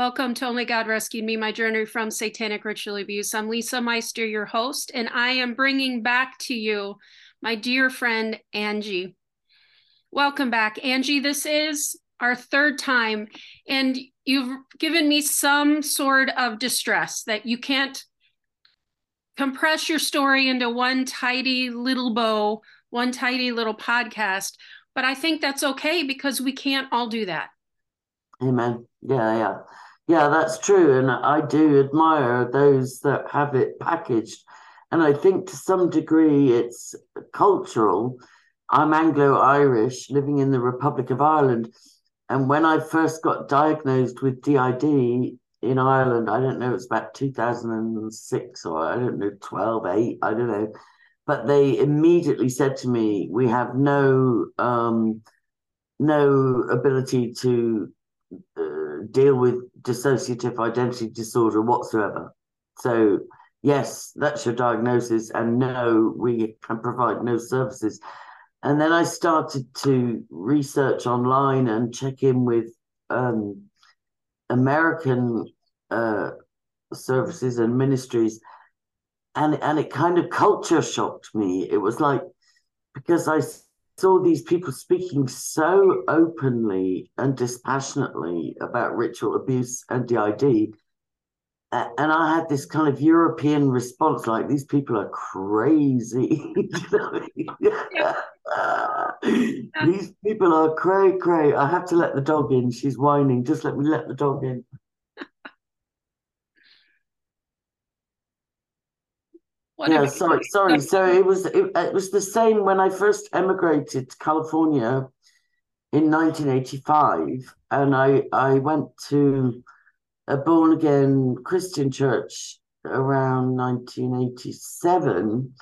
Welcome to Only God Rescued Me, my journey from satanic ritual abuse. I'm Lisa Meister, your host, and I am bringing back to you my dear friend, Angie. Welcome back, Angie. This is our third time, and you've given me some sort of distress that you can't compress your story into one tidy little bow, one tidy little podcast. But I think that's okay because we can't all do that. Amen. Yeah, yeah. Yeah, that's true. And I do admire those that have it packaged. And I think to some degree it's cultural. I'm Anglo Irish living in the Republic of Ireland. And when I first got diagnosed with DID in Ireland, I don't know, it's about 2006 or I don't know, 12, 8, I don't know. But they immediately said to me, we have no um, no ability to uh, deal with dissociative identity disorder whatsoever. So, yes, that's your diagnosis, and no, we can provide no services. And then I started to research online and check in with um, American uh, services and ministries, and and it kind of culture shocked me. It was like because I saw these people speaking so openly and dispassionately about ritual abuse and DID. And I had this kind of European response like, these people are crazy. these people are cray cray. I have to let the dog in. She's whining. Just let me let the dog in. Yeah, sorry, sorry. So it was it, it was the same when I first emigrated to California in 1985, and I I went to a born again Christian church around 1987,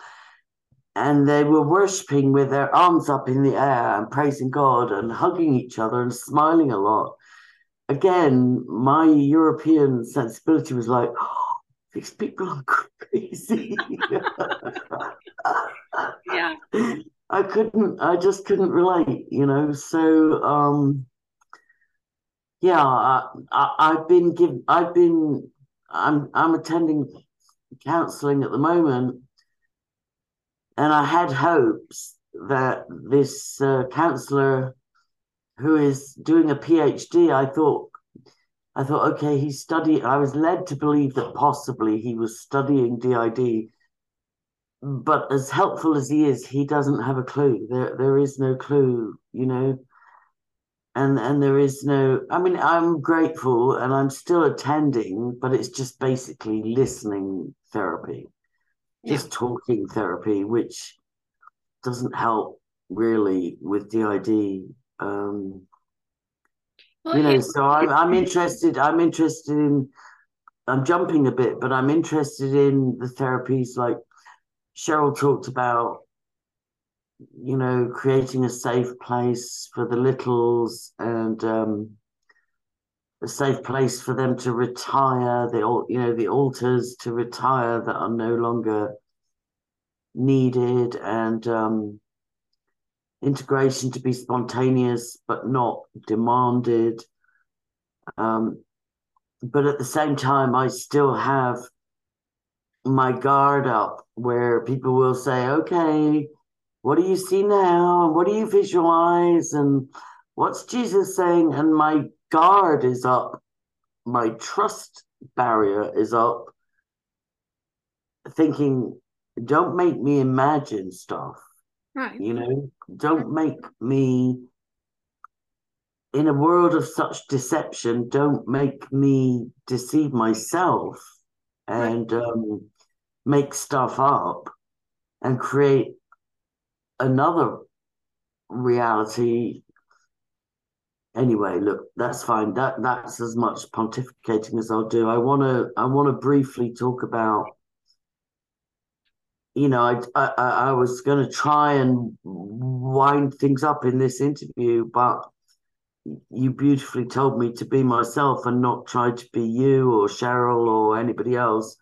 and they were worshiping with their arms up in the air and praising God and hugging each other and smiling a lot. Again, my European sensibility was like. Oh, these people are crazy. yeah. I couldn't, I just couldn't relate, you know. So, um, yeah, I, I, have been given, I've been, I'm, I'm attending counselling at the moment, and I had hopes that this uh, counsellor who is doing a PhD, I thought I thought, okay, he's studying. I was led to believe that possibly he was studying DID, but as helpful as he is, he doesn't have a clue. There, there is no clue, you know, and and there is no. I mean, I'm grateful and I'm still attending, but it's just basically listening therapy, yeah. just talking therapy, which doesn't help really with DID. Um, well, you know, so I'm, I'm interested. I'm interested in. I'm jumping a bit, but I'm interested in the therapies like Cheryl talked about. You know, creating a safe place for the littles and um, a safe place for them to retire. The you know the alters to retire that are no longer needed, and um, integration to be spontaneous but not demanded. Um, but at the same time, I still have my guard up where people will say, okay, what do you see now? What do you visualize? And what's Jesus saying? And my guard is up, my trust barrier is up, thinking, don't make me imagine stuff. Right. You know, don't make me in a world of such deception, don't make me deceive myself and right. um, make stuff up and create another reality. Anyway, look, that's fine. That that's as much pontificating as I'll do. I wanna I wanna briefly talk about you know, I I, I was going to try and wind things up in this interview, but you beautifully told me to be myself and not try to be you or Cheryl or anybody else.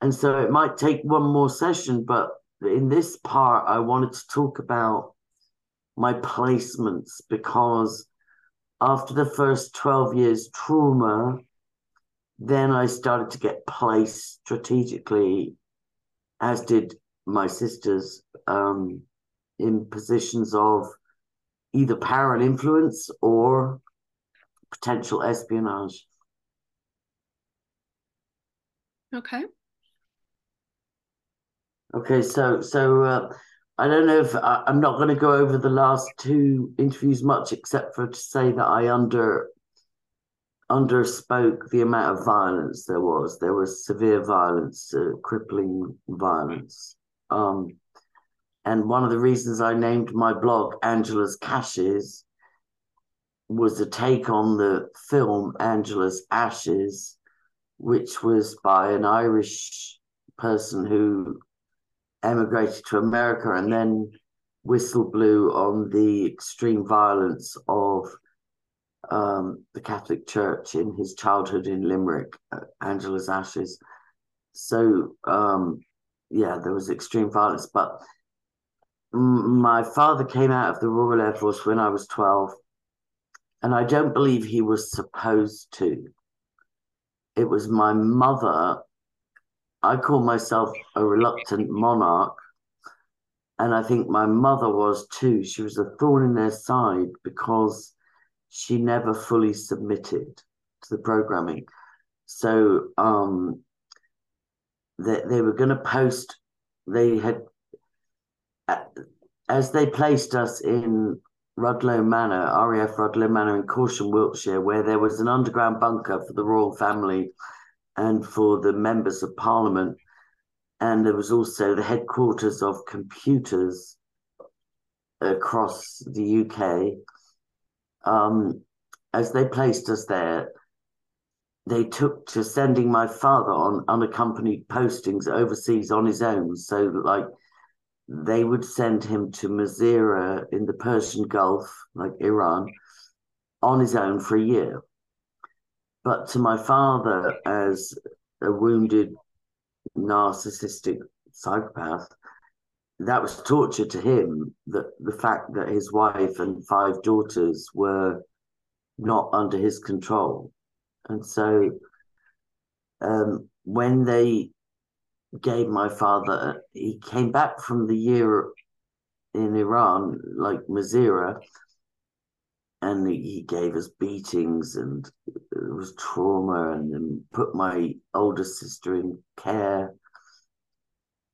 And so it might take one more session, but in this part, I wanted to talk about my placements because after the first 12 years trauma then I started to get placed strategically, as did my sisters, um, in positions of either power and influence or potential espionage. Okay. Okay, so so uh, I don't know if I, am not going to go over the last two interviews much, except for to say that I under underspoke the amount of violence there was. There was severe violence, uh, crippling violence. Um, and one of the reasons I named my blog Angela's Caches was a take on the film Angela's Ashes, which was by an Irish person who emigrated to America and then whistle blew on the extreme violence of um, the Catholic Church in his childhood in Limerick, uh, Angela's Ashes. So, um, yeah, there was extreme violence. But my father came out of the Royal Air Force when I was 12, and I don't believe he was supposed to. It was my mother I call myself a reluctant monarch. And I think my mother was too. She was a thorn in their side because she never fully submitted to the programming. So um, they, they were going to post, they had, as they placed us in Rudloe Manor, RAF Rudloe Manor in Corsham, Wiltshire, where there was an underground bunker for the royal family and for the members of parliament. And there was also the headquarters of computers across the UK. Um, as they placed us there, they took to sending my father on unaccompanied postings overseas on his own. So, like, they would send him to Masirah in the Persian Gulf, like Iran, on his own for a year. But to my father, as a wounded narcissistic psychopath, that was torture to him. That the fact that his wife and five daughters were not under his control, and so um, when they gave my father, he came back from the year in Iran, like Masirah, and he gave us beatings and it was trauma and then put my older sister in care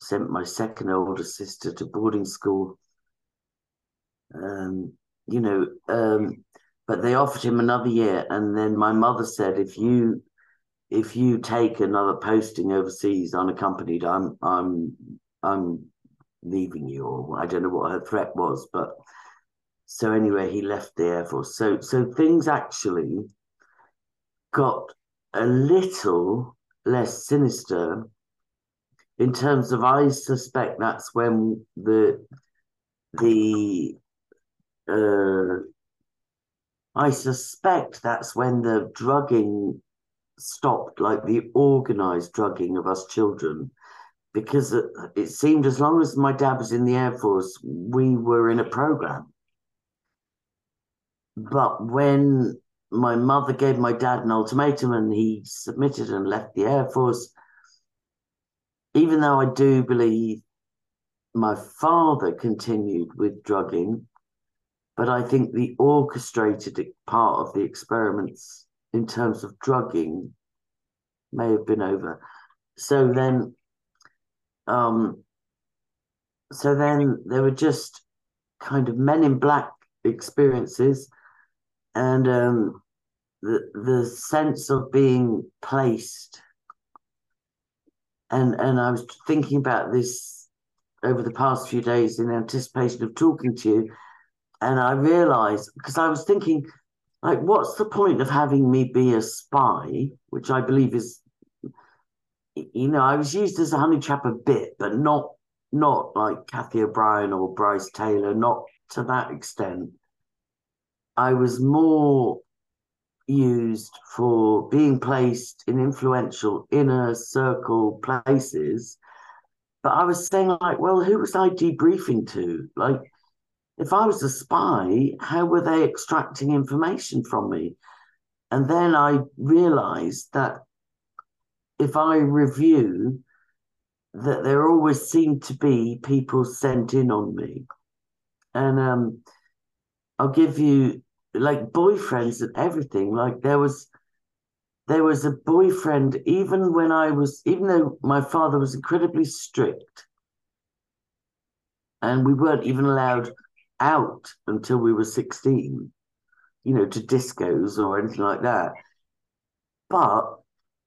sent my second older sister to boarding school um, you know um, but they offered him another year and then my mother said if you if you take another posting overseas unaccompanied i'm i'm i'm leaving you or i don't know what her threat was but so anyway, he left the Air Force. So so things actually got a little less sinister in terms of I suspect that's when the the uh, I suspect that's when the drugging stopped, like the organized drugging of us children, because it, it seemed as long as my dad was in the Air Force, we were in a program. But when my mother gave my dad an ultimatum and he submitted and left the Air Force, even though I do believe my father continued with drugging, but I think the orchestrated part of the experiments in terms of drugging may have been over. So then, um, so then there were just kind of men in black experiences and um, the the sense of being placed. And and I was thinking about this over the past few days in anticipation of talking to you, and I realised because I was thinking, like, what's the point of having me be a spy, which I believe is, you know, I was used as a honey trap a bit, but not not like Cathy O'Brien or Brice Taylor, not to that extent. I was more used for being placed in influential inner circle places. But I was saying, like, well, who was I debriefing to? Like, if I was a spy, how were they extracting information from me? And then I realized that if I review, that there always seem to be people sent in on me. And um, I'll give you like boyfriends and everything. Like there was there was a boyfriend even when I was even though my father was incredibly strict and we weren't even allowed out until we were 16, you know, to discos or anything like that. But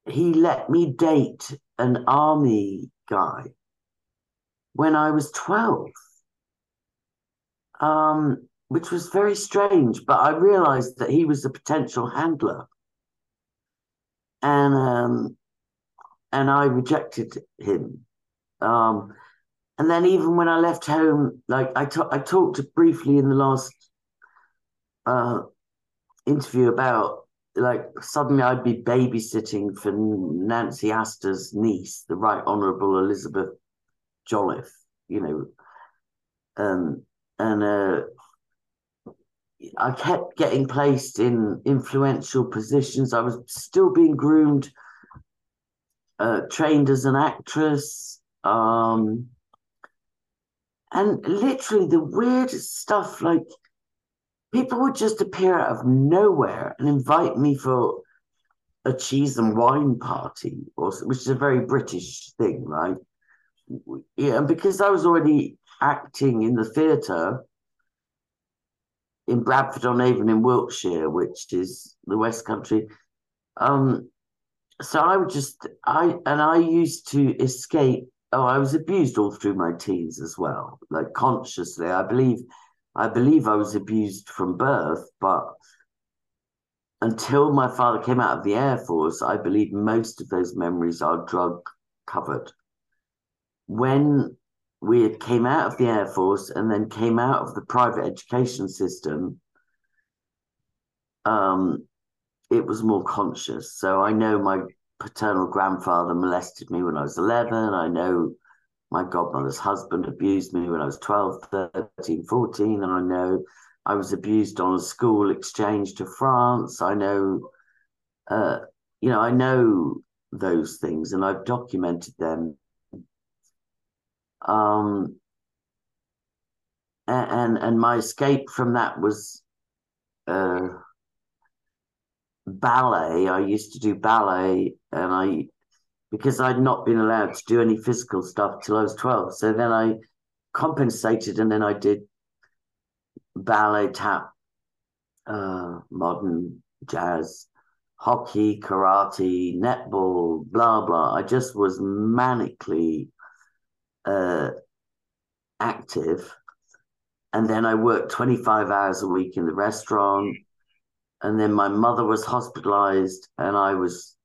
he let me date an army guy when I was 12. Um, which was very strange, but I realized that he was a potential handler. And um, and I rejected him. Um, and then even when I left home, like I, I talked briefly in the last uh, interview about like suddenly I'd be babysitting for Nancy Astor's niece, the Right Honourable Elizabeth Jolliffe, you know, um, and uh, I kept getting placed in influential positions. I was still being groomed, uh, trained as an actress, um, and literally the weirdest stuff like people would just appear out of nowhere and invite me for a cheese and wine party, or which is a very British thing, right? Yeah, and because I was already acting in the theatre in Bradford on Avon in Wiltshire, which is the West Country, um, so I would just I and I used to escape. Oh, I was abused all through my teens as well, like consciously. I believe I believe I was abused from birth, but until my father came out of the Air Force, I believe most of those memories are drug covered. When we came out of the Air Force and then came out of the private education system, um, it was more conscious. So I know my paternal grandfather molested me when I was 11. I know my godmother's husband abused me when I was 12, 13, 14, and I know I was abused on a school exchange to France. I know, uh, you know, I know those things and I've documented them. Um, and and my escape from that was uh, ballet. I used to do ballet, and I because I'd not been allowed to do any physical stuff till I was 12. So then I compensated and then I did ballet, tap, uh, modern jazz, hockey, karate, netball, blah, blah. I just was manically uh, active. And then I worked 25 hours a week in the restaurant. And then my mother was hospitalized and I was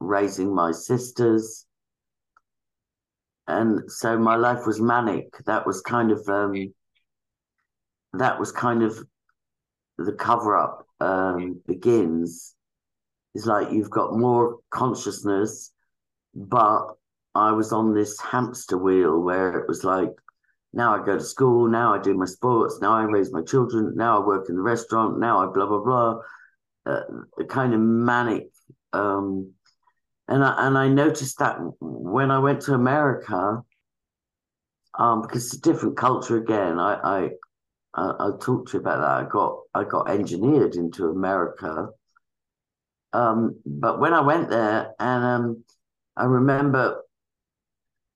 raising my sisters. And so my life was manic. That was kind of um, that was kind of the cover up um, begins. It's like you've got more consciousness, but I was on this hamster wheel where it was like, now I go to school, now I do my sports, now I raise my children, now I work in the restaurant, now I blah blah blah. Uh, a kind of manic um, and I, and I noticed that when I went to America, um, because it's a different culture again. I, I I I'll talk to you about that. I got I got engineered into America. Um, but when I went there, and um, I remember,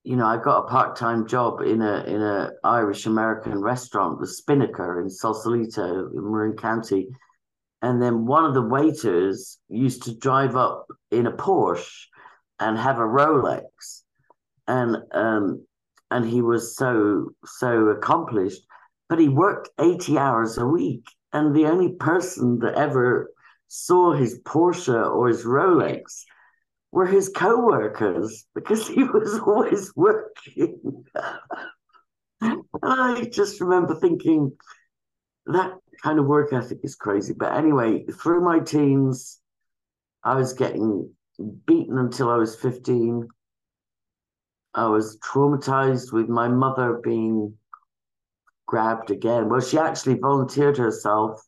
you know, I got a part time job in a in a Irish American restaurant, the Spinnaker in Sausalito in Marin County, and then one of the waiters used to drive up in a Porsche and have a Rolex, and um, and he was so so accomplished, but he worked eighty hours a week, and the only person that ever saw his Porsche or his Rolex were his co-workers because he was always working. I just remember thinking that kind of work ethic is crazy. But anyway, through my teens, I was getting beaten until I was 15. I was traumatized with my mother being grabbed again. Well, she actually volunteered herself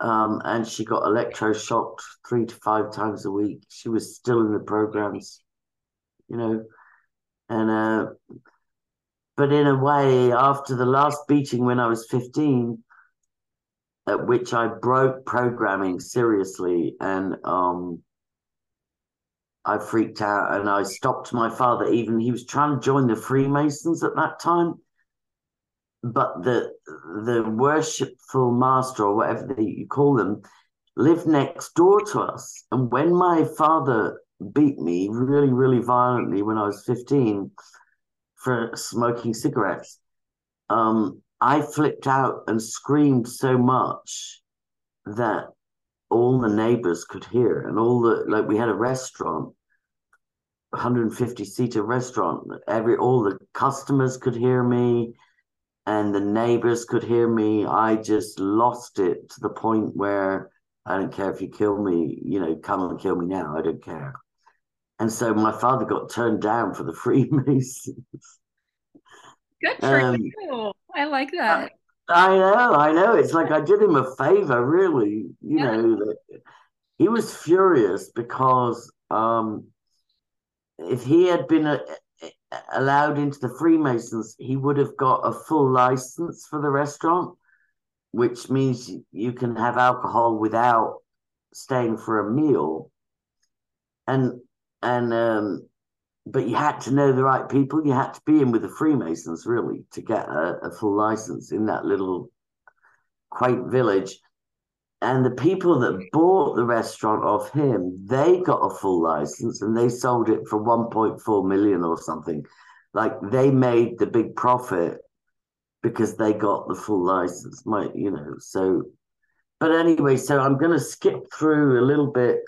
Um, and she got electroshocked three to five times a week. She was still in the programs, you know. And uh, but in a way, after the last beating when I was 15, at which I broke programming seriously and um, I freaked out and I stopped my father. Even he was trying to join the Freemasons at that time, but the the worshipful master or whatever you call them lived next door to us. And when my father beat me really, really violently when I was fifteen for smoking cigarettes, um, I flipped out and screamed so much that all the neighbors could hear. And all the like we had a restaurant 150 seater restaurant. Every all the customers could hear me and the neighbors could hear me i just lost it to the point where i don't care if you kill me you know come and kill me now i don't care and so my father got turned down for the freemasons good for um, you I like that. I, I know, I know. It's like I did him a favor, really. You yeah. know, he was furious because um, if he had been a, allowed into the Freemasons, he would have got a full license for the restaurant, which means you can have alcohol without staying for a meal. And and um, but you had to know the right people. You had to be in with the Freemasons really to get a, a full license in that little quaint village. And the people that bought the restaurant off him, they got a full license and they sold it for 1.4 million or something. Like they made the big profit because they got the full license. My, you know, so but anyway, so I'm gonna skip through a little bit.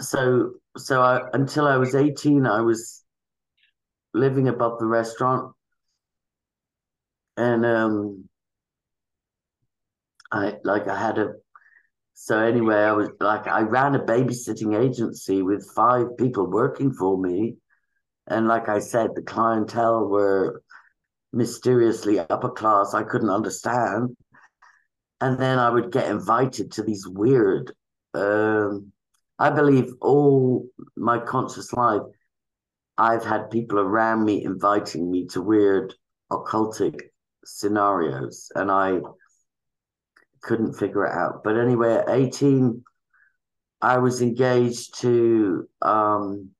So so I, until I was 18, I was living above the restaurant. And um I like I had a so anyway, I was like I ran a babysitting agency with five people working for me. And like I said, the clientele were mysteriously upper class. I couldn't understand. And then I would get invited to these weird um, I believe all my conscious life, I've had people around me inviting me to weird occultic scenarios, and I couldn't figure it out. But anyway, at 18, I was engaged to, um,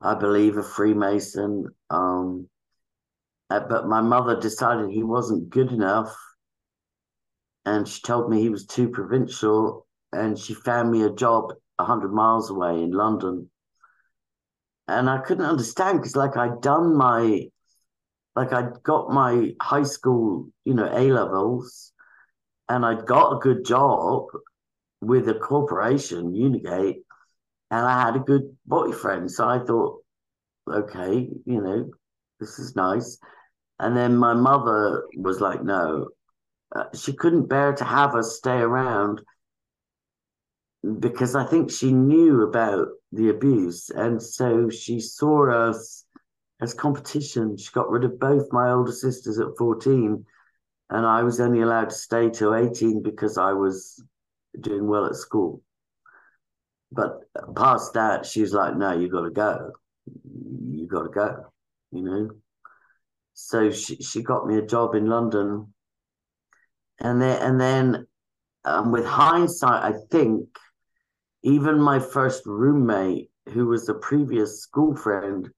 I believe, a Freemason. Um, uh, but my mother decided he wasn't good enough, and she told me he was too provincial and she found me a job 100 miles away in London. And I couldn't understand because, like, I'd done my, like, I'd got my high school, you know, A levels, and I'd got a good job with a corporation, Unigate, and I had a good boyfriend. So I thought, okay, you know, this is nice. And then my mother was like, no, uh, she couldn't bear to have us stay around because I think she knew about the abuse. And so she saw us as competition. She got rid of both my older sisters at 14. And I was only allowed to stay till 18 because I was doing well at school. But past that, she was like, no, you got to go. You got to go, you know? So she, she got me a job in London. And then, and then um, with hindsight, I think even my first roommate, who was a previous school friend,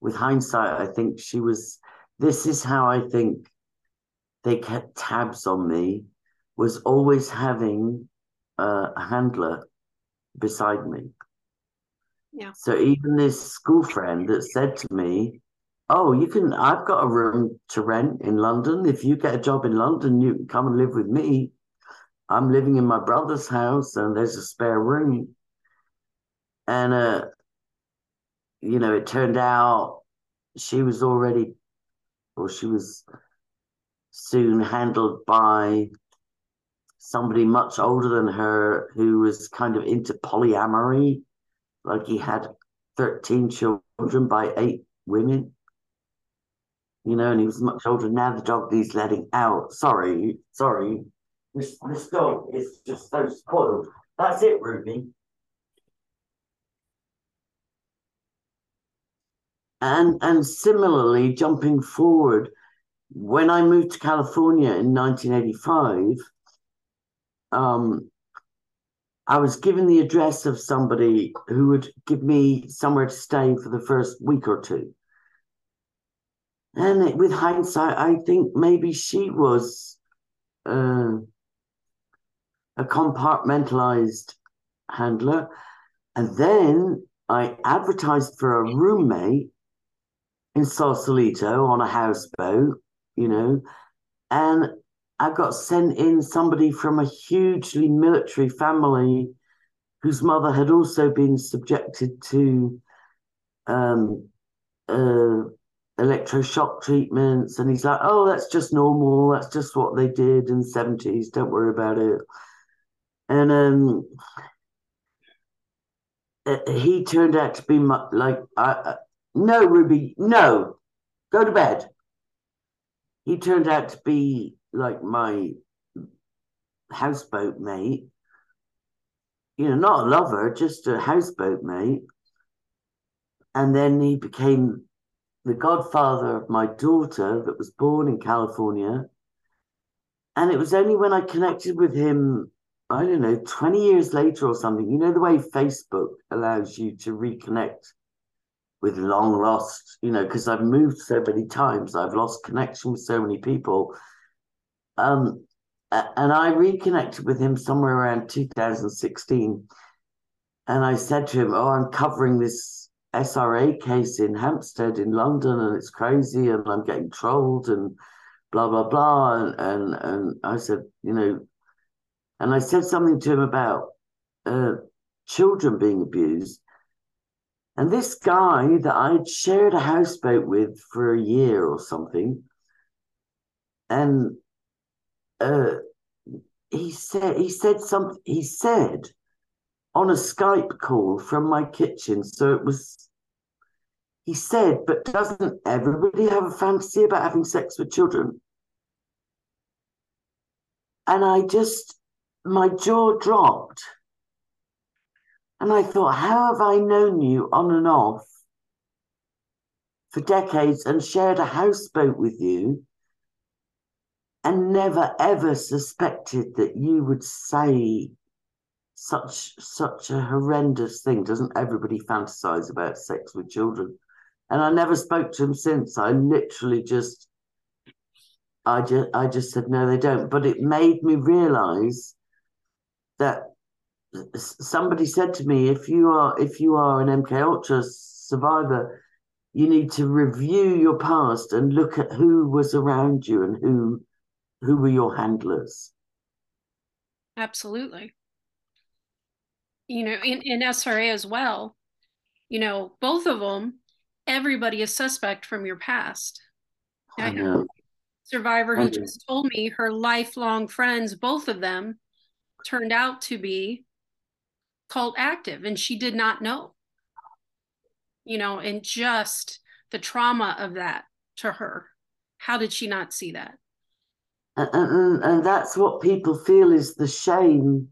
with hindsight, I think she was. This is how I think they kept tabs on me. Was always having uh, a handler beside me. Yeah. So even this school friend that said to me, "Oh, you can. I've got a room to rent in London. If you get a job in London, you can come and live with me." I'm living in my brother's house and there's a spare room. And, uh, you know, it turned out she was already, or she was soon handled by somebody much older than her who was kind of into polyamory. Like he had 13 children by eight women. You know, and he was much older. Now the dog he's letting out. Sorry, sorry This this dog is just so spoiled. That's it, Ruby. And and similarly, jumping forward, when I moved to California in 1985, um, I was given the address of somebody who would give me somewhere to stay for the first week or two. And it, with hindsight, I think maybe she was uh, a compartmentalized handler. And then I advertised for a roommate in Sausalito on a houseboat, you know, and I got sent in somebody from a hugely military family whose mother had also been subjected to um, uh, electroshock treatments. And he's like, oh, that's just normal. That's just what they did in the 70s. Don't worry about it. And um, uh, he turned out to be like, uh, no, Ruby, no, go to bed. He turned out to be like my houseboat mate, you know, not a lover, just a houseboat mate. And then he became the godfather of my daughter that was born in California. And it was only when I connected with him, I don't know, 20 years later or something. You know, the way Facebook allows you to reconnect with long lost, you know, because I've moved so many times, I've lost connection with so many people um, and I reconnected with him somewhere around 2016. And I said to him, Oh, I'm covering this SRA case in Hampstead in London, and it's crazy, and I'm getting trolled, and blah, blah, blah. And, and, and I said, You know, and I said something to him about uh, children being abused. And this guy that I'd shared a houseboat with for a year or something, and uh, he said he said something. He said on a Skype call from my kitchen. So it was. He said, "But doesn't everybody have a fantasy about having sex with children?" And I just, my jaw dropped. And I thought, how have I known you on and off for decades and shared a houseboat with you and never ever suspected that you would say such such a horrendous thing. Doesn't everybody fantasize about sex with children? And I never spoke to him since. I literally just I just I just said no, they don't. But it made me realize that somebody said to me, if you are if you are an MK Ultra survivor, you need to review your past and look at who was around you and who who were your handlers? Absolutely. You know, in, in SRA as well, you know, both of them, everybody is suspect from your past. I know. Survivor who just told me her lifelong friends, both of them, turned out to be cult active and she did not know. You know, and just the trauma of that to her. How did she not see that? and, and, and that's what people feel is the shame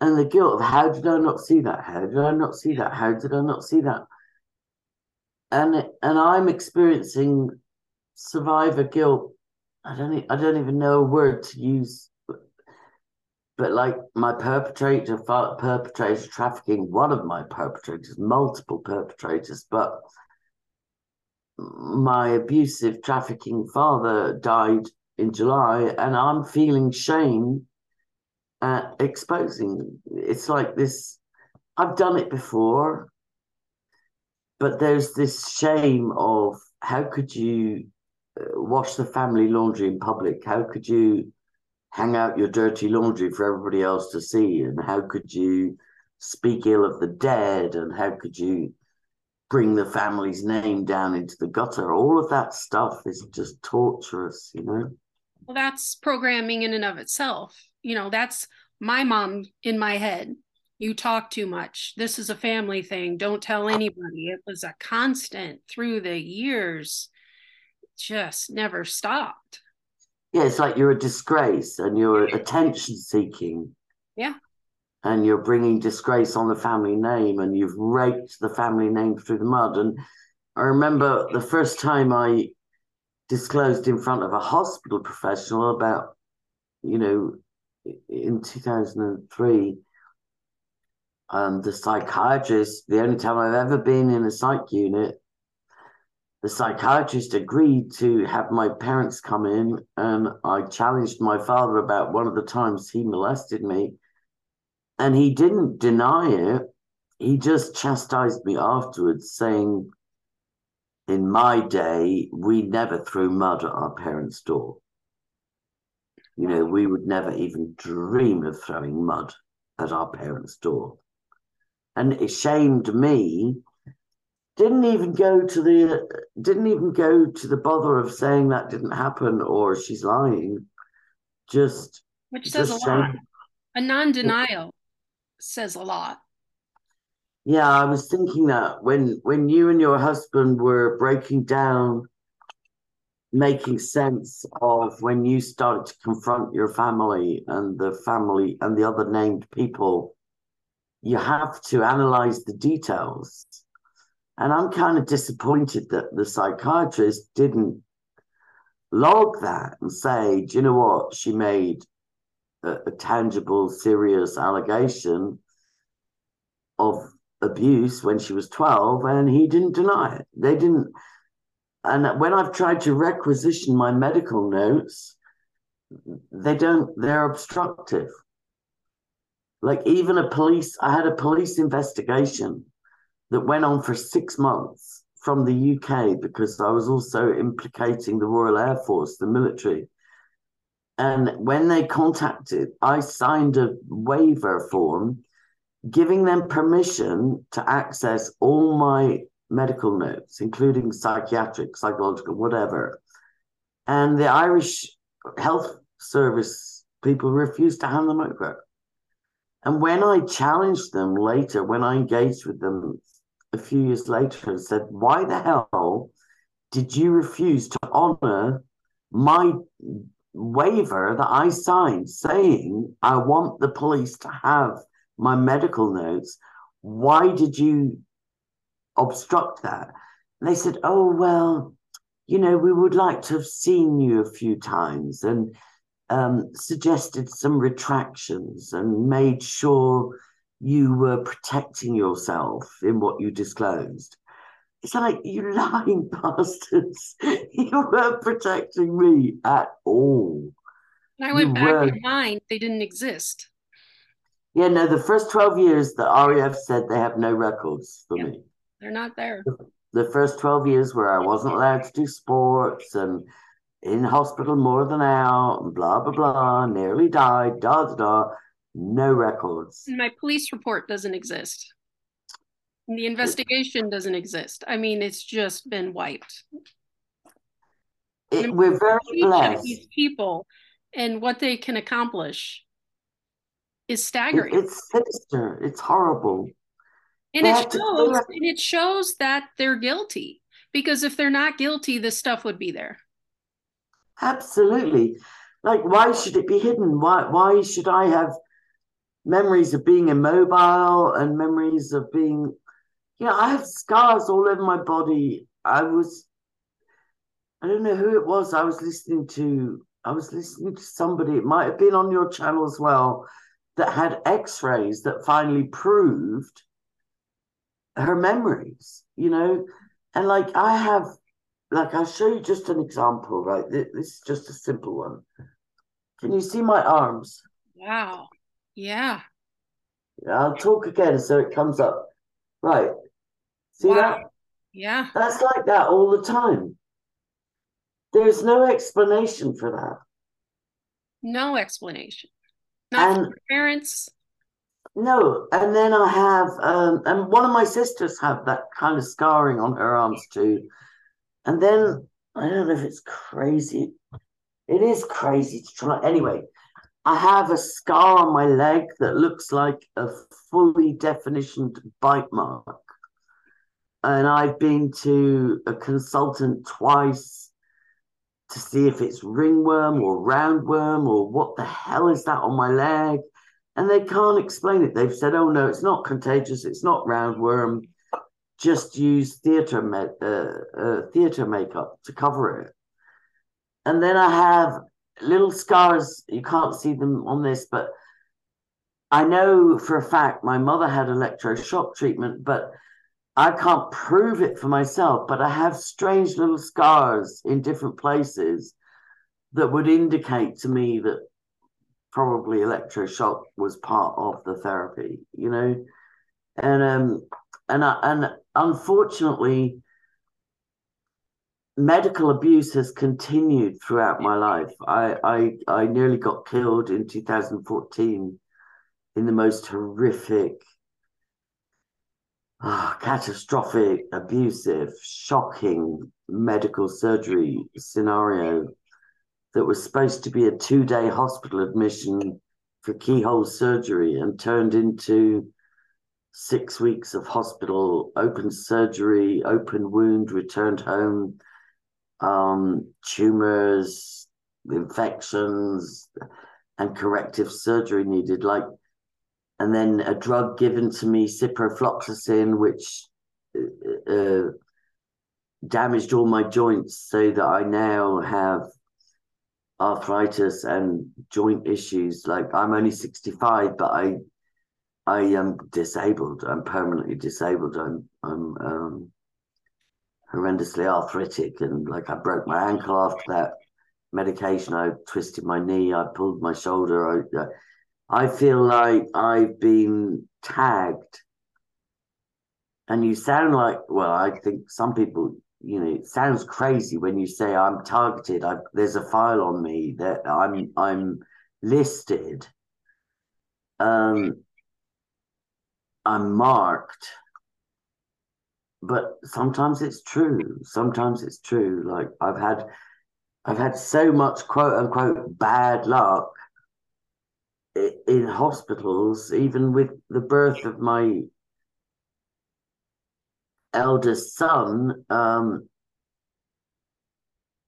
and the guilt of how did I not see that? How did I not see that? How did I not see that? And and I'm experiencing survivor guilt. I don't I don't even know a word to use, but, like my perpetrator, perpetrator trafficking, one of my perpetrators, multiple perpetrators, but my abusive trafficking father died in July, and I'm feeling shame at exposing. It's like this. I've done it before, but there's this shame of how could you uh, wash the family laundry in public? How could you hang out your dirty laundry for everybody else to see? And how could you speak ill of the dead? And how could you bring the family's name down into the gutter? All of that stuff is just torturous, you know? Well, that's programming in and of itself. You know, that's my mom in my head. You talk too much. This is a family thing. Don't tell anybody. It was a constant through the years, just never stopped. Yeah, it's like you're a disgrace and you're attention seeking. Yeah. And you're bringing disgrace on the family name and you've raked the family name through the mud. And I remember the first time I disclosed in front of a hospital professional about, you know, in 2003, um, the psychiatrist, the only time I've ever been in a psych unit, the psychiatrist agreed to have my parents come in, and I challenged my father about one of the times he molested me. And he didn't deny it. He just chastised me afterwards, saying, In my day, we never threw mud at our parents' door. You know, we would never even dream of throwing mud at our parents' door. And it shamed me didn't even go to the didn't even go to the bother of saying that didn't happen or she's lying. Just which says just a lot. A non-denial says a lot. Yeah i was thinking that when when you and your husband were breaking down making sense of when you started to confront your family and the family and the other named people you have to analyze the details and I'm kind of disappointed that the psychiatrist didn't log that and say, do you know what? She made a, a tangible, serious allegation of abuse when she was 12 and he didn't deny it. They didn't. And when I've tried to requisition my medical notes, they don't, they're obstructive. Like even a police, I had a police investigation that went on for six months from the UK because I was also implicating the Royal Air Force, the military. And when they contacted, I signed a waiver form giving them permission to access all my medical notes, including psychiatric, psychological, whatever. And the Irish Health Service people refused to hand them over. And when I challenged them later, when I engaged with them a few years later and said, Why the hell did you refuse to honor my waiver that I signed saying I want the police to have my medical notes? Why did you obstruct that? And they said, Oh, well, you know, we would like to have seen you a few times and um, suggested some retractions and made sure you were protecting yourself in what you disclosed. It's like, you lying bastards. you weren't protecting me at all. And I went you back were... in mind, they didn't exist. Yeah, no, the first 12 years, the RAF said they have no records for me. They're not there. The, the first 12 years where I wasn't allowed to do sports and in hospital more than out, and blah, blah, blah, nearly died, da, da, da no records. My police report doesn't exist. The investigation doesn't exist. I mean, it's just been wiped. It, we're very blessed. These people and what they can accomplish is staggering. It, it's sinister. It's horrible. And it shows, to, and it shows that they're guilty. Because if they're not guilty, this stuff would be there. Absolutely. Like, why should it be hidden? Why why should I have memories of being immobile and memories of being, you know, I have scars all over my body. I was, I don't know who it was. I was listening to, I was listening to somebody, it might have been on your channel as well, that had x rays that finally proved her memories, you know? And like I have, like, I'll show you just an example, right? This is just a simple one. Can you see my arms? Wow. Yeah. I'll talk again so it comes up. Right. See wow. that? Yeah. That's like that all the time. There's no explanation for that. No explanation. Not and, parents. No, and then I have, um, and one of my sisters have that kind of scarring on her arms too. And then I don't know if it's crazy. It is crazy to try. Anyway, I have a scar on my leg that looks like a fully definitioned bite mark. And I've been to a consultant twice to see if it's ringworm or roundworm or what the hell is that on my leg. And they can't explain it. They've said, oh no, it's not contagious, it's not roundworm. Just use theatre me- uh, uh, theatre makeup to cover it. And then I have little scars. You can't see them on this, but I know for a fact my mother had electroshock treatment, but I can't prove it for myself, but I have strange little scars in different places that would indicate to me that probably electroshock was part of the therapy, you know, and um, and I, and unfortunately, medical abuse has continued throughout my life. I I I nearly got killed in 2014 in the most horrific oh, catastrophic, abusive, shocking medical surgery scenario that was supposed to be a two day hospital admission for keyhole surgery and turned into six weeks of hospital, open surgery, open wound, returned home, um, tumors, infections, and corrective surgery needed. Like and then a drug given to me, ciprofloxacin, which uh, uh, damaged all my joints so that I now have arthritis and joint issues. Like I'm only 65, but I I am disabled. I'm permanently disabled. I'm I'm um, horrendously arthritic, and like I broke my ankle after that medication. I twisted my knee. I pulled my shoulder. I, I feel like I've been tagged. And you sound like, well, I think some people, you know, it sounds crazy when you say I'm targeted. I, there's a file on me that I'm I'm listed. Um, I'm marked. But sometimes it's true. Sometimes it's true. Like I've had I've had so much quote unquote bad luck in hospitals, even with the birth of my eldest son um,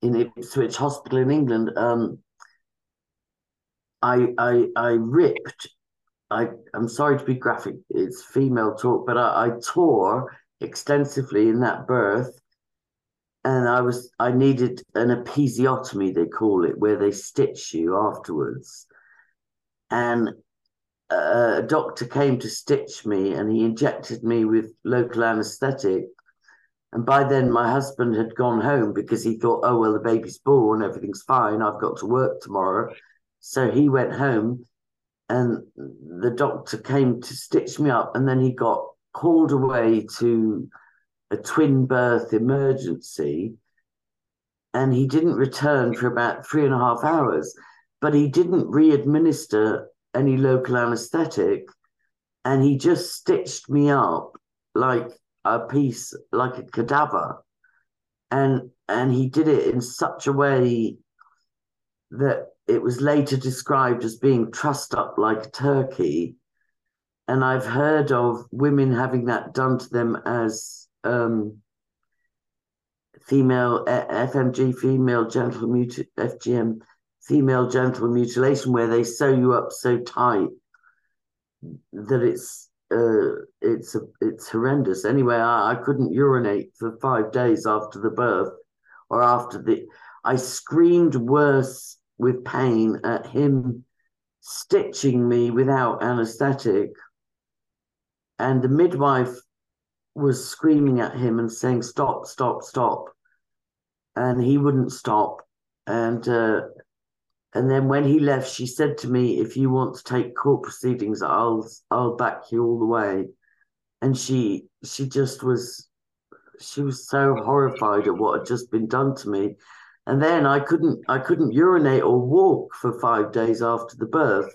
in Ipswich Hospital in England, um, I, I I ripped. I I'm sorry to be graphic. It's female talk, but I, I tore extensively in that birth, and I was I needed an episiotomy they call it, where they stitch you afterwards and uh, a doctor came to stitch me and he injected me with local anesthetic. And by then, my husband had gone home because he thought, oh, well, the baby's born, everything's fine, I've got to work tomorrow. So he went home and the doctor came to stitch me up. And then he got called away to a twin birth emergency. And he didn't return for about three and a half hours but he didn't re-administer any local anesthetic and he just stitched me up like a piece like a cadaver and and he did it in such a way that it was later described as being trussed up like a turkey and i've heard of women having that done to them as um, female fmg female genital fgm female genital mutilation where they sew you up so tight that it's uh, it's a, it's horrendous. Anyway, I, I couldn't urinate for five days after the birth or after the. I screamed worse with pain at him stitching me without anesthetic, and the midwife was screaming at him and saying, "Stop! Stop! Stop!" And he wouldn't stop, and uh, and then when he left, she said to me, "If you want to take court proceedings, I'll I'll back you all the way." And she she just was she was so horrified at what had just been done to me. And then I couldn't I couldn't urinate or walk for five days after the birth.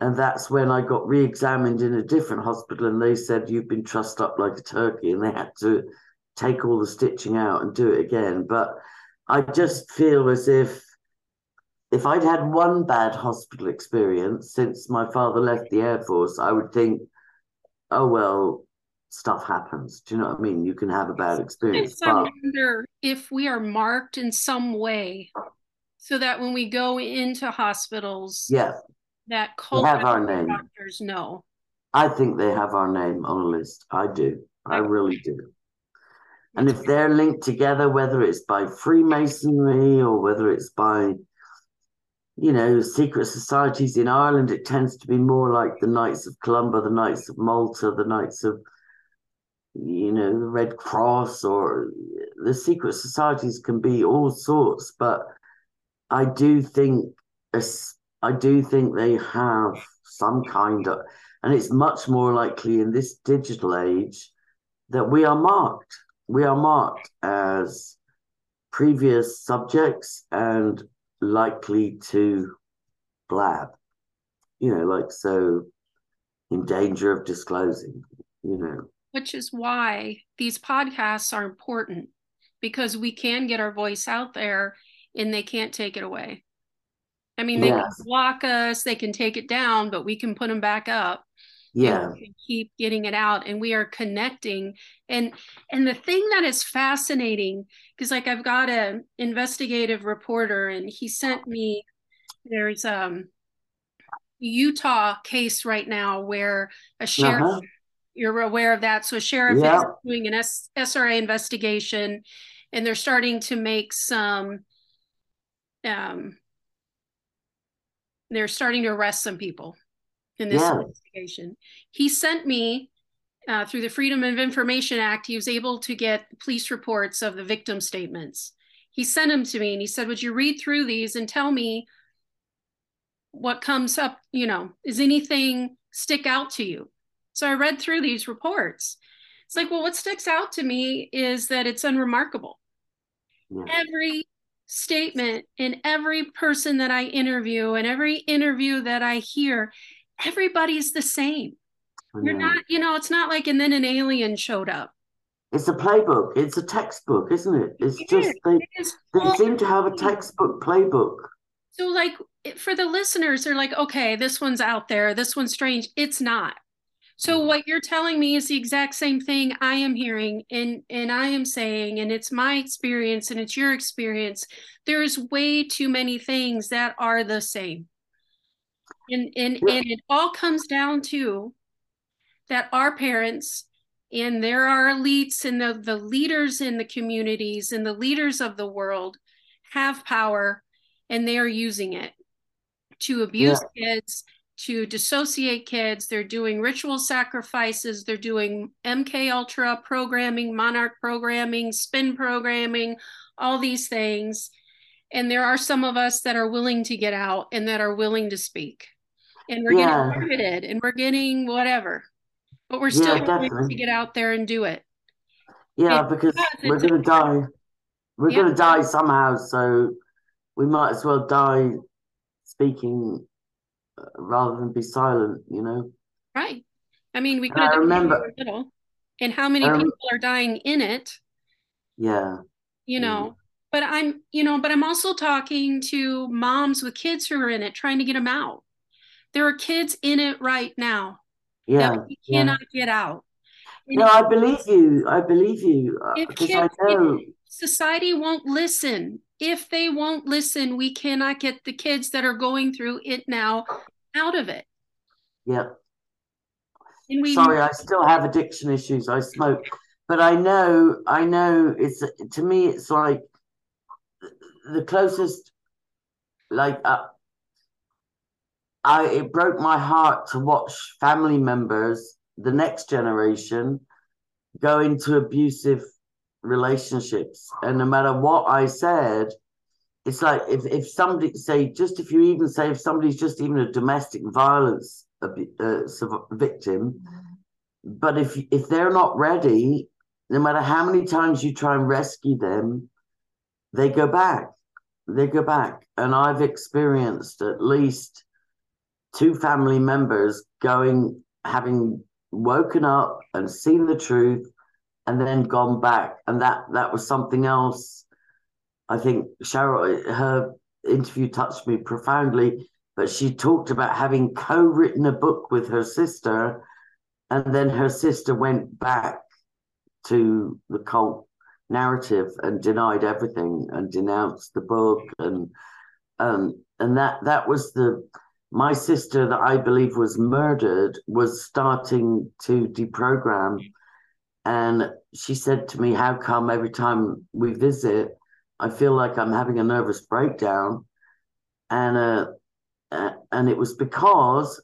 And that's when I got re-examined in a different hospital, and they said you've been trussed up like a turkey, and they had to take all the stitching out and do it again. But I just feel as if if I'd had one bad hospital experience since my father left the Air Force, I would think, oh, well, stuff happens. Do you know what I mean? You can have a bad experience. I wonder if we are marked in some way so that when we go into hospitals Yeah, that they have our culture name. doctors know I think they have our name on a list. I do. I really do. And if they're linked together, whether it's by Freemasonry or whether it's by, you know, secret societies in Ireland, it tends to be more like the Knights of Columba, the Knights of Malta, the Knights of, you know, the Red Cross, or the secret societies can be all sorts. But I do think, as- I do think they have some kind of, and it's much more likely in this digital age that we are marked. We are marked as previous subjects and likely to blab, you know, like so in danger of disclosing, you know. which is why these podcasts are important because we can get our voice out there and they can't take it away. I mean, they Yes. can block us, they can take it down, but we can put them back up. Yeah, we can keep getting it out and we are connecting and and the thing that is fascinating because like i've got an investigative reporter and he sent me there's um utah case right now where a sheriff uh-huh. you're aware of that so a sheriff Yeah. is doing an S- sra investigation and they're starting to make some um they're starting to arrest some people in this investigation. He sent me uh, through the freedom of information act he was able to get police reports of the victim statements. He sent them to me and he said would you read through these and tell me what comes up you know is anything stick out to you? So i read through these reports. It's like well what sticks out to me is that it's unremarkable. Yeah. every statement in every person that I interview and every interview that I hear, everybody's the same. You're not, you know, it's not like, and then an alien showed up. It's a playbook. It's a textbook, isn't it? It's It just is. they It they seem to have a textbook playbook. So, like, for the listeners, they're like, okay, this one's out there, this one's strange. It's not. So, what you're telling me is the exact same thing I am hearing and, and I am saying, and it's my experience and it's your experience. There's way too many things that are the same. And, and, Yeah. and it all comes down to that our parents and there are elites and the, the leaders in the communities and the leaders of the world have power and they are using it to abuse kids to dissociate kids. They're doing ritual sacrifices. They're doing mk ultra programming monarch programming spin programming all these things. And there are some of us that are willing to get out and that are willing to speak. And we're Yeah. getting targeted and we're getting whatever but we're still Yeah, willing to get out there and do it. Yeah, It because we're gonna die. We're Yeah. gonna die somehow, so we might as well die speaking rather than be silent. You know. right i mean we could have I done it when we remember- and how many rem- people are dying in it Yeah. you Mm. know but i'm you know but i'm also talking to moms with kids who are in it trying to get them out there are kids in it right now Yeah. that we yeah. cannot get out And No, I believe you. I believe you uh, If because I kids- society won't listen if they won't listen we cannot get the kids that are going through it now out of it Yeah. Sorry, I still have addiction issues. I smoke, but I know, I know. It's to me, it's like the closest. Like, uh, I it broke my heart to watch family members, the next generation, go into abusive relationships, and no matter what I said. It's like if, if somebody say just if you even say if somebody's just even a domestic violence uh, victim, but if if they're not ready, no matter how many times you try and rescue them, they go back. They go back. And I've experienced at least two family members going, having woken up and seen the truth and then gone back. And that that was something else. I think Cheryl, her interview touched me profoundly, but she talked about having co-written a book with her sister and then her sister went back to the cult narrative and denied everything and denounced the book and um and that that was the my sister that I believe was murdered was starting to deprogram and she said to me how come every time we visit I feel like I'm having a nervous breakdown? And uh and it was because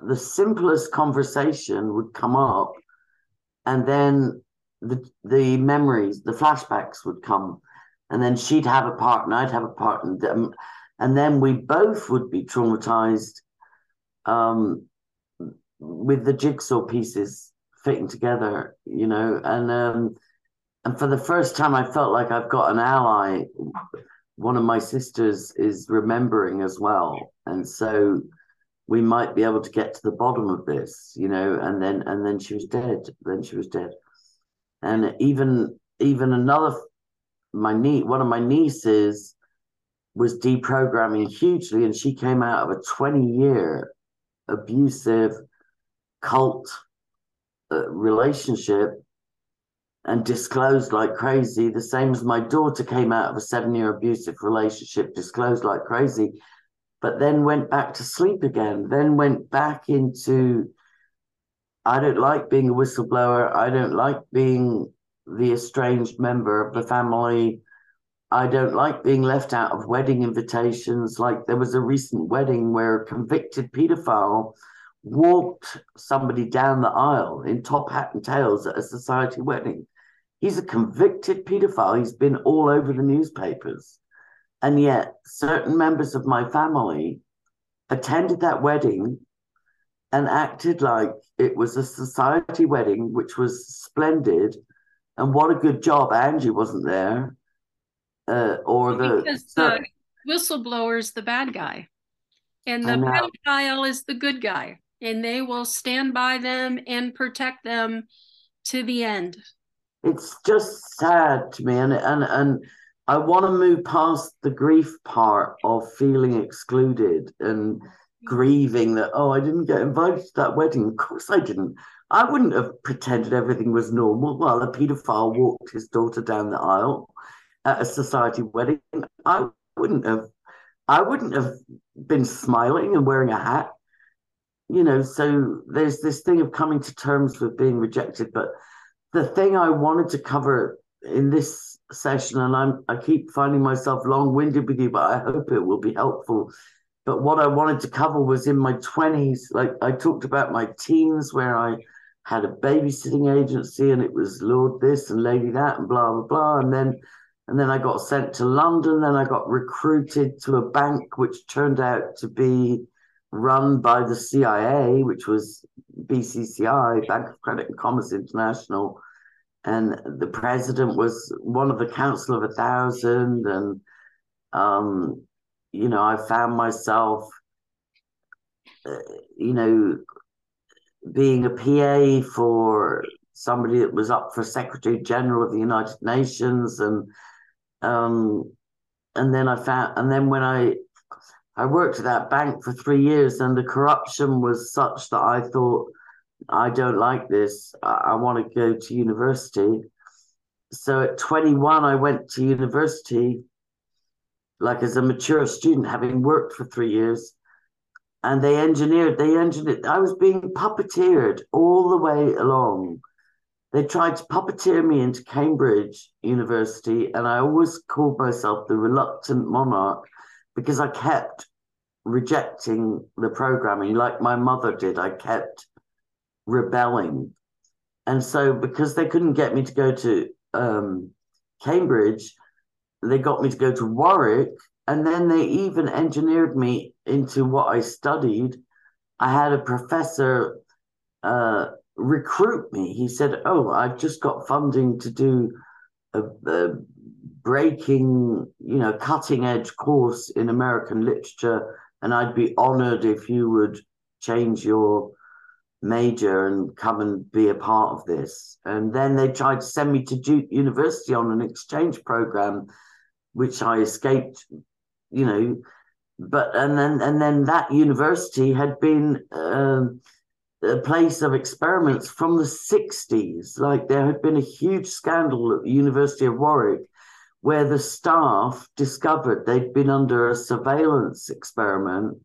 the simplest conversation would come up and then the the memories, the flashbacks would come, and then she'd have a part and I'd have a part, and um, and then we both would be traumatized, um, with the jigsaw pieces fitting together, you know, and um, and for the first time, I felt like I've got an ally. One of my sisters is remembering as well, and so we might be able to get to the bottom of this, you know. And then and then she was dead. Then she was dead and even even another my niece one of my nieces was deprogramming hugely and she came out of a 20 year abusive cult Uh, relationship and disclosed like crazy the same as my daughter came out of a seven year abusive relationship disclosed like crazy but then went back to sleep again then went back into I don't like being a whistleblower. I don't like being the estranged member of the family. I don't like being left out of wedding invitations. Like there was a recent wedding where a convicted pedophile walked somebody down the aisle in top hat and tails at a society wedding. He's a convicted pedophile. He's been all over the newspapers. And yet, certain members of my family attended that wedding and acted like it was a society wedding, which was splendid. And what a good job Angie wasn't there. Uh, or the, because the whistleblower is the bad guy, and the pedophile is the good guy, and they will stand by them and protect them to the end. It's just sad to me, and and and I want to move past the grief part of feeling excluded and grieving that oh I didn't get invited to that wedding. Of course I didn't. I wouldn't have pretended everything was normal while a paedophile walked his daughter down the aisle at a society wedding. I wouldn't have. I wouldn't have been smiling and wearing a hat. You know, so there's this thing of coming to terms with being rejected. But the thing I wanted to cover in this session, and I'm I keep finding myself long-winded with you, but I hope it will be helpful, but what I wanted to cover was in my 20s. Like I talked about my teens where I had a babysitting agency and it was Lord this and Lady that and blah, blah, blah. And then and then I got sent to London. Then I got recruited to a bank which turned out to be run by the CIA, which was BCCI, Bank of Credit and Commerce International. And the president was one of the council of a thousand. And um, you know, I found myself, uh, you know, being a PA for somebody that was up for Secretary General of the United Nations, and um, and then I found, and then when I I worked at that bank for three years, and the corruption was such that I thought I don't like this. I, I want to go to university. So at 21, I went to university like as a mature student, having worked for three years. And they engineered, they engineered, I was being puppeteered all the way along. They tried to puppeteer me into Cambridge University, and I always called myself the reluctant monarch because I kept rejecting the programming like my mother did. I kept rebelling. And so, because they couldn't get me to go to um, Cambridge, they got me to go to Warwick, and then they even engineered me into what I studied. I had a professor uh, recruit me. He said, "Oh, I've just got funding to do a, a breaking, you know, cutting edge course in American literature, and I'd be honored if you would change your." major and come and be a part of this. And then they tried to send me to Duke University on an exchange program which I escaped, you know, but and then and then that university had been um, a place of experiments from the 60s. Like there had been a huge scandal at the University of Warwick where the staff discovered they'd been under a surveillance experiment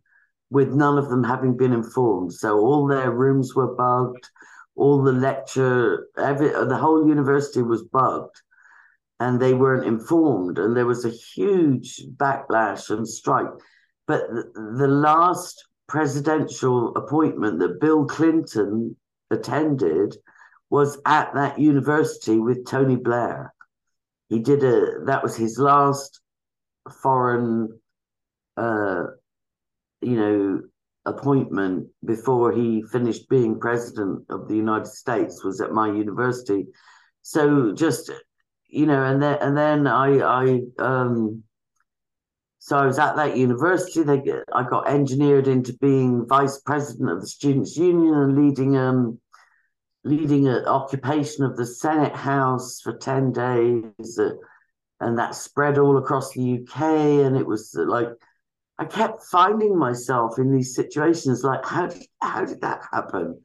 with none of them having been informed. So all their rooms were bugged, all the lecture, every the whole university was bugged, and they weren't informed, and there was a huge backlash and strike. But the, the last presidential appointment that Bill Clinton attended was at that university with Tony Blair. He did a that was his last foreign uh you know appointment before he finished being president of the United States was at my university. So just you know, and then and then I I um so I was at that university. They I got engineered into being vice president of the Students' Union and leading um leading an occupation of the Senate House for ten days, uh, and that spread all across the UK. And it was uh, like I kept finding myself in these situations, like how did how did that happen?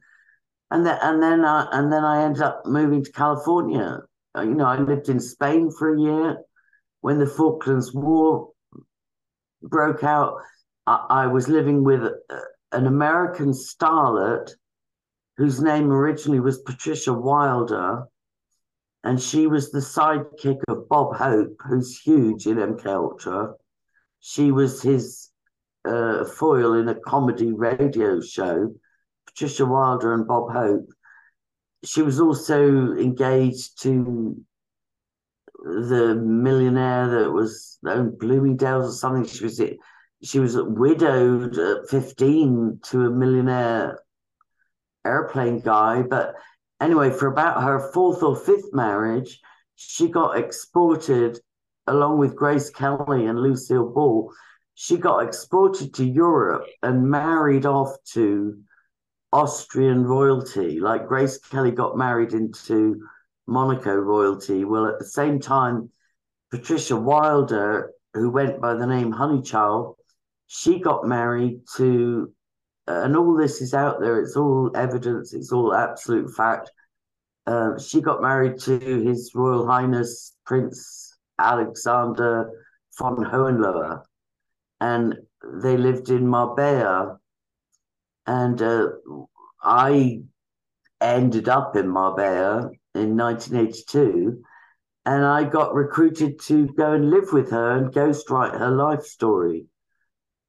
And then and then I, and then I ended up moving to California. Uh, you know, I lived in Spain for a year when the Falklands War broke out, I, I was living with a, an American starlet whose name originally was Patricia Wilder. And she was the sidekick of Bob Hope, who's huge in MK Ultra. She was his uh, foil in a comedy radio show, Patricia Wilder and Bob Hope. She was also engaged to the millionaire that was owned Bloomingdale's or something. She was she was widowed at fifteen to a millionaire airplane guy. But anyway, for about her fourth or fifth marriage, she got exported along with Grace Kelly and Lucille Ball. She got exported to Europe and married off to Austrian royalty. Like Grace Kelly got married into Monaco royalty. Well, at the same time, Patricia Wilder, who went by the name Honeychile, she got married to, and all this is out there. It's all evidence. It's all absolute fact. Uh, she got married to His Royal Highness Prince Alexander von Hohenlohe, and they lived in Marbella. And uh, I ended up in Marbella in 1982. And I got recruited to go and live with her and ghostwrite her life story.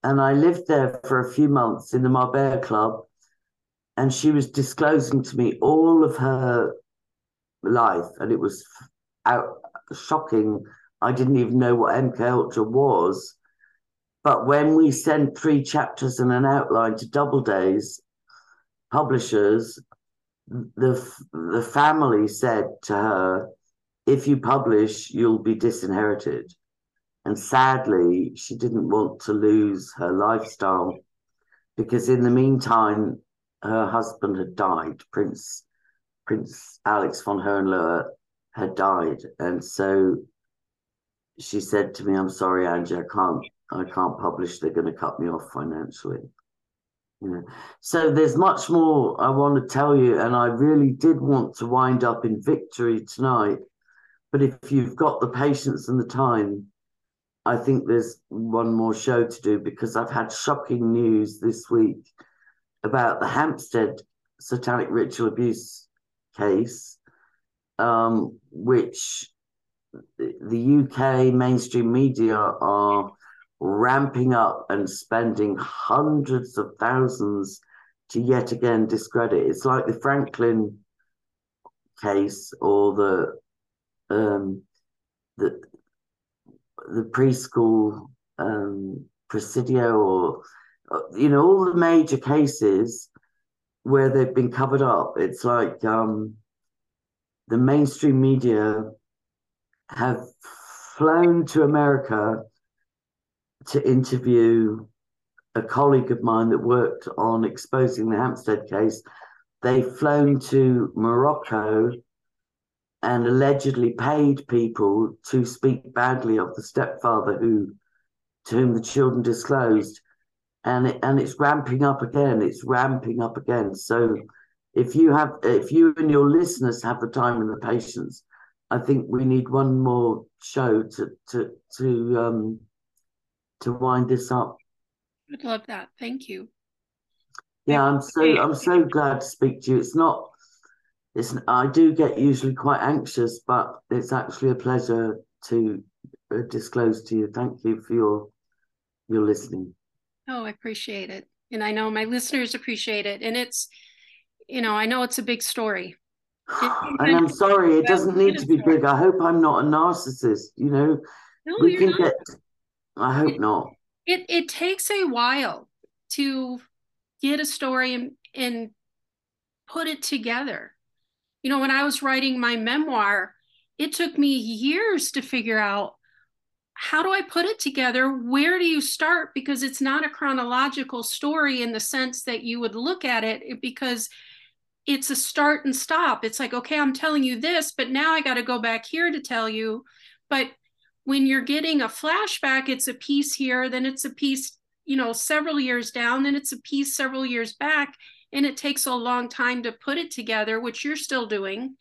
And I lived there for a few months in the Marbella Club. And she was disclosing to me all of her life. And it was out, shocking. I didn't even know what MK Ultra was. But when we sent three chapters and an outline to Doubledays publishers, the the family said to her, "If you publish, you'll be disinherited." And sadly, she didn't want to lose her lifestyle because in the meantime, her husband had died. Prince Prince Alex von Hohenlohe had died, and so she said to me, "I'm sorry, Angie, I can't I can't publish. They're going to cut me off financially." Yeah. So there's much more I want to tell you, and I really did want to wind up in victory tonight. But if you've got the patience and the time, I think there's one more show to do because I've had shocking news this week about the Hampstead satanic ritual abuse case, um, which the UK mainstream media are ramping up and spending hundreds of thousands to yet again discredit. It's like the Franklin case or the um, the the preschool um, Presidio or you know all the major cases where they've been covered up. It's like um, the mainstream media have flown to America to interview a colleague of mine that worked on exposing the Hampstead case. They've flown to Morocco and allegedly paid people to speak badly of the stepfather who to whom the children disclosed. and it, and it's ramping up again. It's ramping up again. So if you have if you and your listeners have the time and the patience, I think we need one more show to to to um to wind this up. I'd love that. Thank you. Yeah, I'm so I'm so glad to speak to you. It's not it's I do get usually quite anxious, but it's actually a pleasure to uh, disclose to you. Thank you for your your listening. Oh, I appreciate it. And I know my listeners appreciate it. And it's, you know, I know it's a big story. and I'm sorry, it doesn't need to be big. I hope I'm not a narcissist, you know. No, we can not. get I hope it, not. It it takes a while to get a story and, and put it together. You know, when I was writing my memoir, it took me years to figure out how do I put it together? Where do you start? Because it's not a chronological story in the sense that you would look at it because it's a start and stop. It's like, okay, I'm telling you this, but now I got to go back here to tell you. But when you're getting a flashback, it's a piece here, then it's a piece, you know, several years down, then it's a piece several years back. And it takes a long time to put it together, which you're still doing.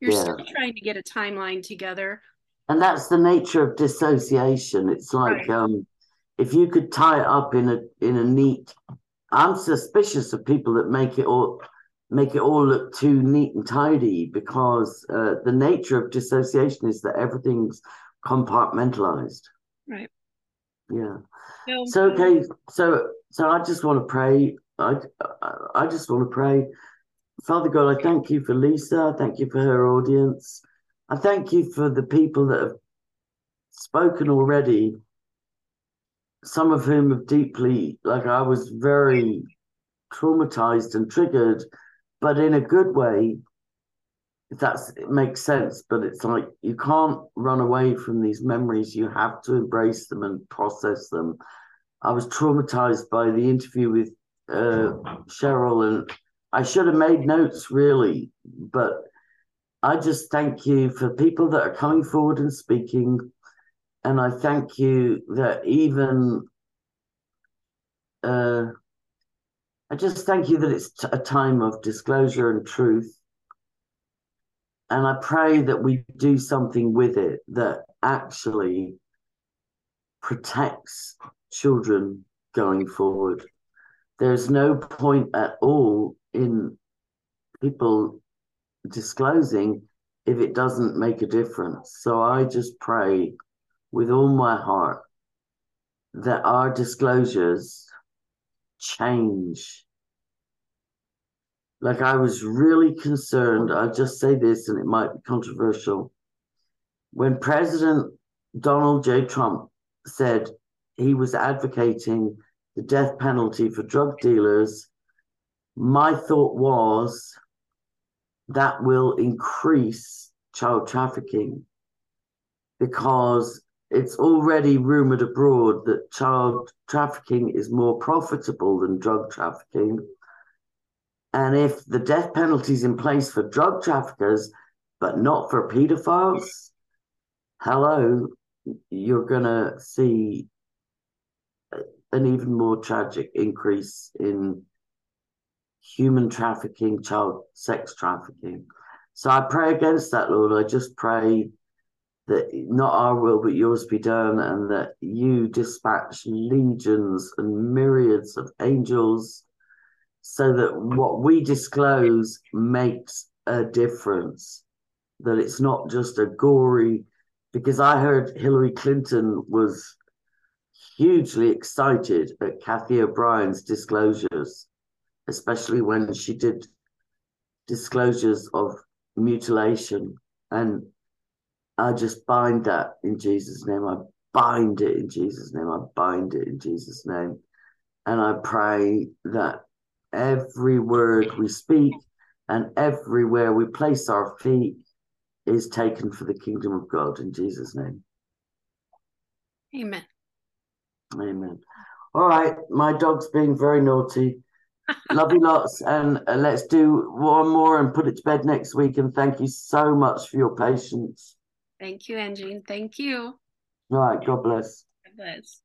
You're yeah. still trying to get a timeline together and that's the nature of dissociation. It's like right. um, if you could tie it up in a in a neat. I'm suspicious of people that make it all make it all look too neat and tidy because uh, the nature of dissociation is that everything's compartmentalized. Right. Yeah. No. So okay. So so I just want to pray. I I just want to pray. Father God, I thank you for Lisa. Thank you for her audience. I thank you for the people that have spoken already, some of whom have deeply, like I was very traumatized and triggered, but in a good way. If that's it makes sense, but it's like you can't run away from these memories. You have to embrace them and process them. I was traumatized by the interview with uh, Cheryl, and I should have made notes really, but I just thank you for people that are coming forward and speaking. And I thank you that even, uh, I just thank you that it's a time of disclosure and truth. And I pray that we do something with it that actually protects children going forward. There's no point at all in people disclosing if it doesn't make a difference. So I just pray with all my heart that our disclosures change. Like I was really concerned, I'll just say this and it might be controversial. When President Donald J. Trump said he was advocating the death penalty for drug dealers, my thought was that will increase child trafficking because it's already rumored abroad that child trafficking is more profitable than drug trafficking. And if the death penalty is in place for drug traffickers, but not for pedophiles, hello, you're going to see an even more tragic increase in human trafficking, child sex trafficking. So I pray against that, Lord. I just pray that not our will but yours be done, and that you dispatch legions and myriads of angels so that what we disclose makes a difference. That it's not just a gory, because I heard Hillary Clinton was hugely excited at Cathy O'Brien's disclosures especially when she did disclosures of mutilation. And I just bind that in Jesus' name. I bind it in Jesus' name. I bind it in Jesus' name. And I pray that every word we speak and everywhere we place our feet is taken for the kingdom of God in Jesus' name. Amen. Amen. All right, my dog's being very naughty. Love you lots. And uh, let's do one more and put it to bed next week. And thank you so much for your patience. Thank you, Angie. Thank you. All right. God bless. God bless.